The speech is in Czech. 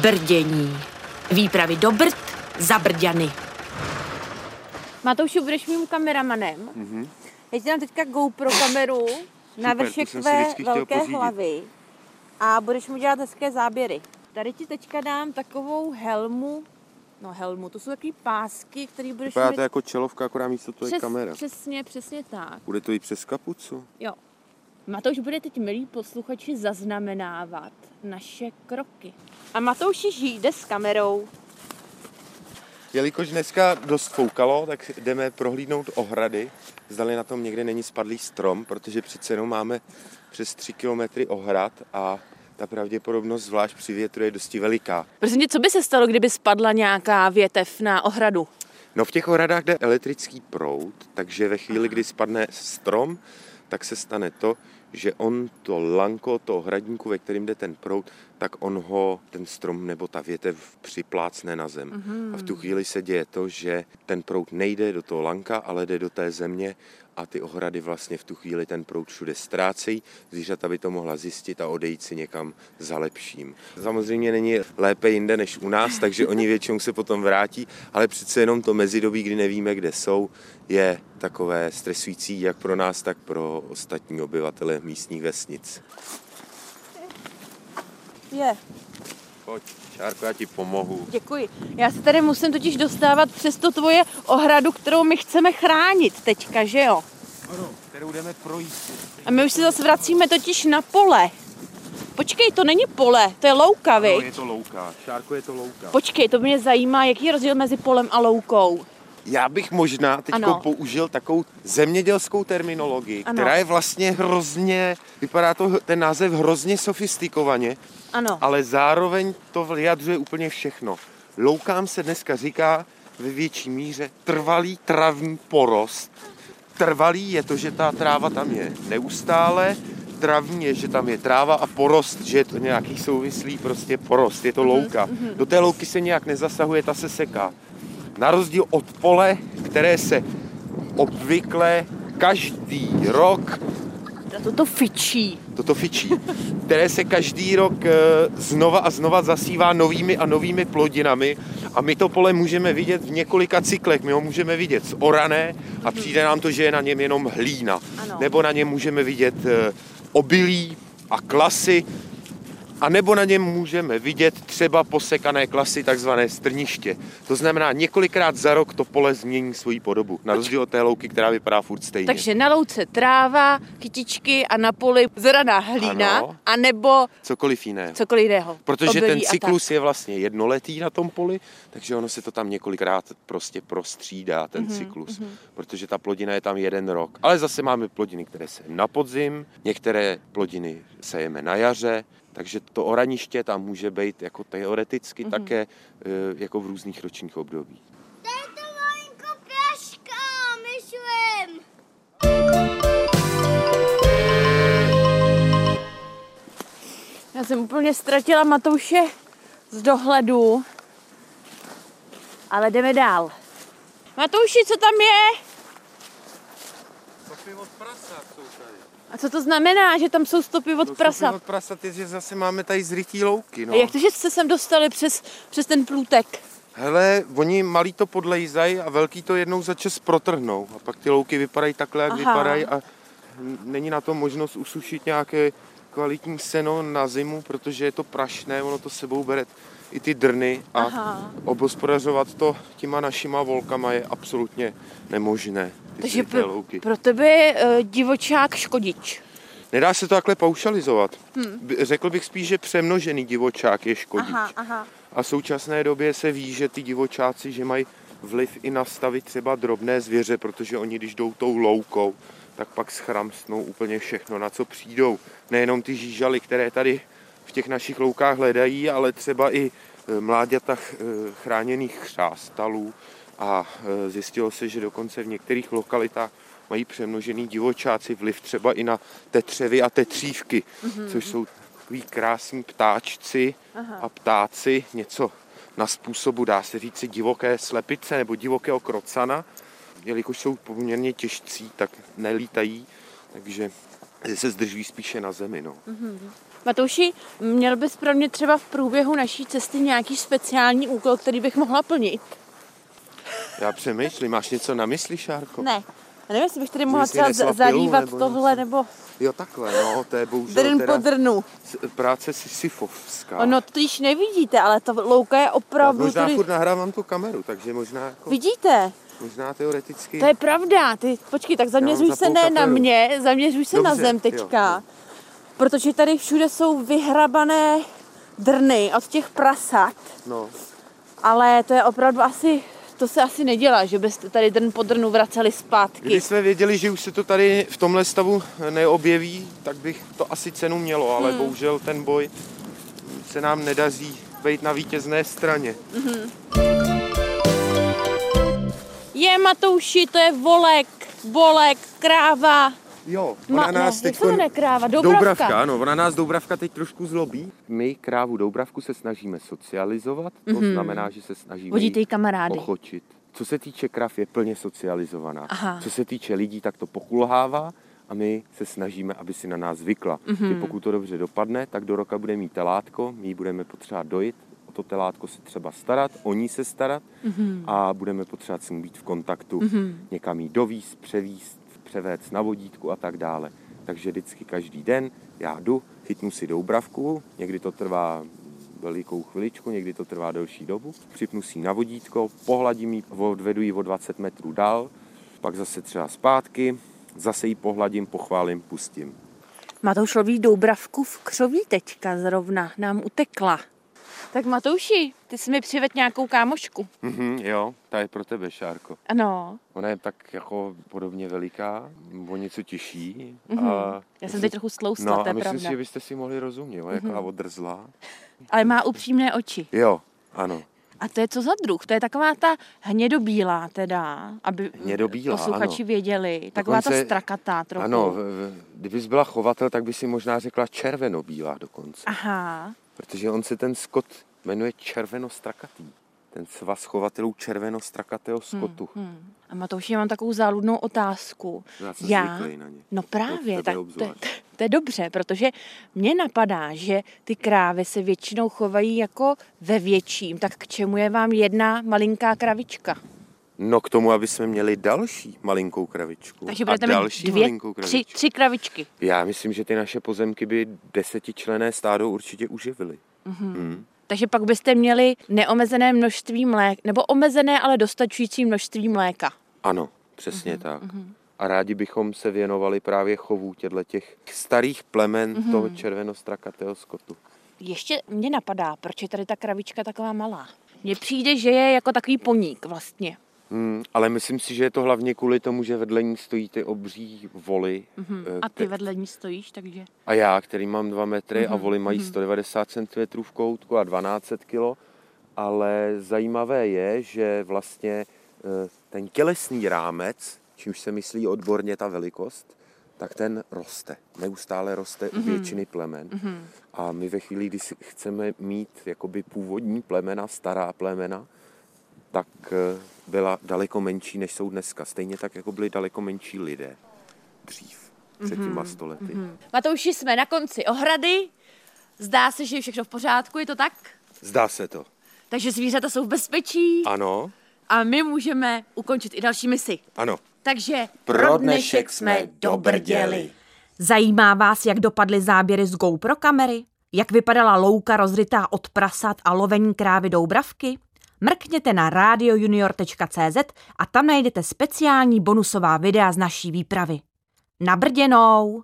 Brdění. Výpravy do Brd za Brďany. Matouši, budeš mým kameramanem? Mm-hmm. Já ti dám teďka GoPro kameru na Super, vršek chtěl velké hlavy a budeš mu dělat hezké záběry. Tady ti teďka dám takovou helmu, no helmu, to jsou takový pásky, který budeš Vypadá mít... to jako čelovka, akorát místo to je Přes, kamera. Přesně, přesně tak. Bude to i přes kapucu? Jo. Matouš bude teď, milí posluchači, zaznamenávat naše kroky. A Matouš již jde s kamerou. Jelikož dneska dost foukalo, tak jdeme prohlídnout ohrady. Zdali na tom někde není spadlý strom, protože přece jenom máme přes 3 kilometry ohrad a ta pravděpodobnost, zvlášť při větru, je dosti veliká. Prosím tě, co by se stalo, kdyby spadla nějaká větev na ohradu? No v těch ohradách jde elektrický proud, takže ve chvíli, kdy spadne strom, tak se stane to, že on to lanko toho hradníku, ve kterým jde ten proud, tak on ho, ten strom nebo ta větev připlácne na zem. Mm-hmm. A v tu chvíli se děje to, že ten proud nejde do toho lanka, ale jde do té země a ty ohrady vlastně v tu chvíli ten proud všude ztrácejí. Zvířata by to mohla zjistit a odejít si někam za lepším. Samozřejmě není lépe jinde než u nás, takže oni většinou se potom vrátí, ale přece jenom to mezidobí, kdy nevíme, kde jsou, je takové stresující jak pro nás, tak pro ostatní obyvatele místních vesnic. Je, Pojď, Šárko, já ti pomohu. děkuji. Já se tady musím totiž dostávat přes to tvoje ohradu, kterou my chceme chránit teďka, že jo? Ano, kterou jdeme projít. A my už se zase vracíme totiž na pole. Počkej, to není pole, to je louka, No, viď? je to louka. Šárko, je to louka. Počkej, to mě zajímá, jaký je rozdíl mezi polem a loukou. Já bych možná teď použil takovou zemědělskou terminologii, Ano. která je vlastně hrozně, vypadá to ten název hrozně sofistikovaně, Ano. ale zároveň to vyjadřuje úplně všechno. Loukám se dneska říká ve větší míře trvalý travní porost. Trvalý je to, že ta tráva tam je neustále, travní je, že tam je tráva a porost, že je to nějaký souvislý prostě porost, je to louka. Do té louky se nějak nezasahuje, ta se seká. Na rozdíl od pole, které se obvykle každý rok A toto fičí. toto fičí, které se každý rok eh, znova a znova zasívá novými a novými plodinami a my to pole můžeme vidět v několika cyklech. My ho můžeme vidět z orané a přijde nám to, že je na něm jenom hlína. Ano. Nebo na něm můžeme vidět eh, obilí a klasy a nebo na něm můžeme vidět třeba posekané klasy, takzvané strniště. To znamená, několikrát za rok to pole změní svoji podobu, na rozdíl od té louky, která vypadá furt stejně. Takže na louce tráva, kytičky a na poli zoraná hlína, Ano. anebo Cokoliv jiného. cokoliv jiného. Protože ten cyklus je vlastně jednoletý na tom poli, takže ono se to tam několikrát prostě prostřídá, ten Mhm, mm-hmm, cyklus. Mm-hmm. Protože ta plodina je tam jeden rok. Ale zase máme plodiny, které se na podzim, některé plodiny sejeme na jaře, takže to oraniště tam může být jako teoreticky Mhm. mm-hmm. také e, jako v různých ročních období. Tady to malinko myslím. Já jsem úplně ztratila Matouše z dohledu, ale jdeme dál. Matouši, co tam je? Stopy od prasat jsou tady. A co to znamená, že tam jsou stopy od prasat? od prasat je, že zase máme tady zrytý louky. No. A jak to, že jste sem dostali přes, přes ten plůtek? Hele, oni malý to podlejzají a velký to jednou za čas protrhnou. A pak ty louky vypadají takhle, jak Aha. vypadají a není na to možnost usušit nějaké kvalitní seno na zimu, protože je to prašné, ono to sebou bere i ty drny a Aha. obospodařovat to těma našima volkama je absolutně nemožné. Ty Takže pro, louky. pro tebe je uh, divočák škodič. Nedá se to takhle paušalizovat. Hmm. Řekl bych spíš, že přemnožený divočák je škodič. aha. A v současné době se ví, že ty divočáci, že mají vliv i na stavy třeba drobné zvěře, protože oni, když jdou tou loukou, tak pak schramstnou úplně všechno, na co přijdou. Nejenom ty žížaly, které tady v těch našich loukách hledají, ale třeba i e, mláďata e, chráněných chřástalů. A e, zjistilo se, že dokonce v některých lokalitách mají přemnožený divočáci vliv třeba i na tetřevy a tetřívky, mm-hmm. což jsou takový krásní ptáčci Aha. a ptáci, něco na způsobu, dá se říct, divoké slepice nebo divokého krocana. Jelikož jsou poměrně těžcí, tak nelítají, takže se zdržují spíše na zemi. No. Matouši, měl bys pro mě třeba v průběhu naší cesty nějaký speciální úkol, který bych mohla plnit? Já přemýšlím, máš něco na mysli, Šárko? Ne. Já nevím, jestli bych tady mohla třeba nesla z- pilu zadívat nebo tohle, něco? nebo Jo, takhle, no, to je bohužel drn po drnu. práce sisyfovská. Ono to již nevidíte, ale ta louka je Já opravdu... možná tady... furt nahrávám tu kameru, takže možná, jako, Vidíte? Možná teoreticky... To je pravda. Ty, počkej, tak zaměřuj se ne na mě, zaměřuj se na Dobře, zem jo, teďka. jo. Protože tady všude jsou vyhrabané drny od těch prasat. No, Ale to je opravdu asi, to se asi nedělá, že byste tady drn po drnu vraceli zpátky. Kdyby jsme věděli, že už se to tady v tomhle stavu neobjeví, tak bych to asi cenu mělo, ale Hmm. bohužel ten boj se nám nedaří být na vítězné straně. Je Matouši, to je volek, volek, kráva. Jo, Ma, ona nás ne, teď... jak se kráva? Doubravka. Doubravka, ano, ona nás Doubravka teď trošku zlobí. My krávu Doubravku se snažíme socializovat, to Mhm. znamená, že se snažíme Vodíte jí kamarády. ochočit. Co se týče krav, je plně socializovaná. Aha. Co se týče lidí, tak to pokulhává a my se snažíme, aby si na nás zvykla. Mhm. Že pokud to dobře dopadne, tak do roka bude mít telátko, my ji budeme potřebovat dojít, to telátko se třeba starat, o ní se starat Mhm. a budeme potřebovat s ní být v kontaktu, někam jí dovíst, převíst, převést na vodítku a tak dále. Takže vždycky každý den já jdu, chytnu si doubravku, někdy to trvá velikou chviličku, někdy to trvá delší dobu. Připnu si na vodítko, pohladím ji, odvedu ji o 20 metrů dál, pak zase třeba zpátky, zase ji pohladím, pochválím, pustím. Matouš loví doubravku v křoví teďka zrovna, nám utekla. Tak Matouši, ty jsi mi přived nějakou kámošku. Mhm, jo, ta je pro tebe, Šárko. Ano, Ona je tak jako podobně veliká, o něco těžší. Mhm. A já jsem teď trochu stloustla, No to a je myslím pravda. si, že byste si mohli rozumět, mm jaká odrzlá. Ale má upřímné oči. Jo, ano. A to je co za druh? To je taková ta hnědobílá teda, aby Hnědobílá, posluchači ano. věděli. Taková ta Dokonce- strakatá trochu. Ano, kdybys byla chovatel, tak by si možná řekla červenobílá dokonce. Aha, Protože on se ten skot jmenuje červenostrakatý. Ten svaz chovatelů červenostrakatého skotu. hmm. A Matouši, já mám takovou záludnou otázku. Já jsem Já, na ně. no právě, tak to, je dobře, protože mně napadá, že ty krávy se většinou chovají jako ve větším, tak k čemu je vám jedna malinká kravička? No k tomu, aby jsme měli další malinkou kravičku. Takže a budete mít další dvě, malinkou tři, kravičku. tři kravičky. Já myslím, že ty naše pozemky by desetičlené stádo určitě uživily. Mhm. Hmm. Takže pak byste měli neomezené množství mléka, nebo omezené, ale dostačující množství mléka. Ano, přesně Mhm, tak. A rádi bychom se věnovali právě chovů těchto těch starých plemen Mhm. toho červenostrakatého skotu. Ještě mě napadá, proč je tady ta kravička taková malá. Mně přijde, že je jako takový poník vlastně. Hmm, ale myslím si, že je to hlavně kvůli tomu, že vedle ní stojí ty obří voly. Mhm. eh, A ty vedle ní stojíš, takže... a já, který mám 2 metry Mhm, a voly mají 190 cm v koutku a 12 kg. Ale zajímavé je, že vlastně eh, ten tělesný rámec, čímž se myslí odborně ta velikost, tak ten roste. Neustále roste u většiny plemen. A my ve chvíli, kdy chceme mít jakoby původní plemena, stará plemena, tak eh, byla daleko menší, než jsou dneska. Stejně tak, jako byli daleko menší lidé dřív, před těma stolety. Matouši, jsme na konci ohrady. Zdá se, že je všechno v pořádku, je to tak? Zdá se to. Takže zvířata jsou v bezpečí Ano, a my můžeme ukončit i další misi. ano. Takže Pro dnešek jsme dobrděli. Zajímá vás, jak dopadly záběry z GoPro kamery? Jak vypadala louka rozrytá od prasat a lovení krávy doubravky? Mrkněte na radiojunior.cz a tam najdete speciální bonusová videa z naší výpravy. Nabrděnou!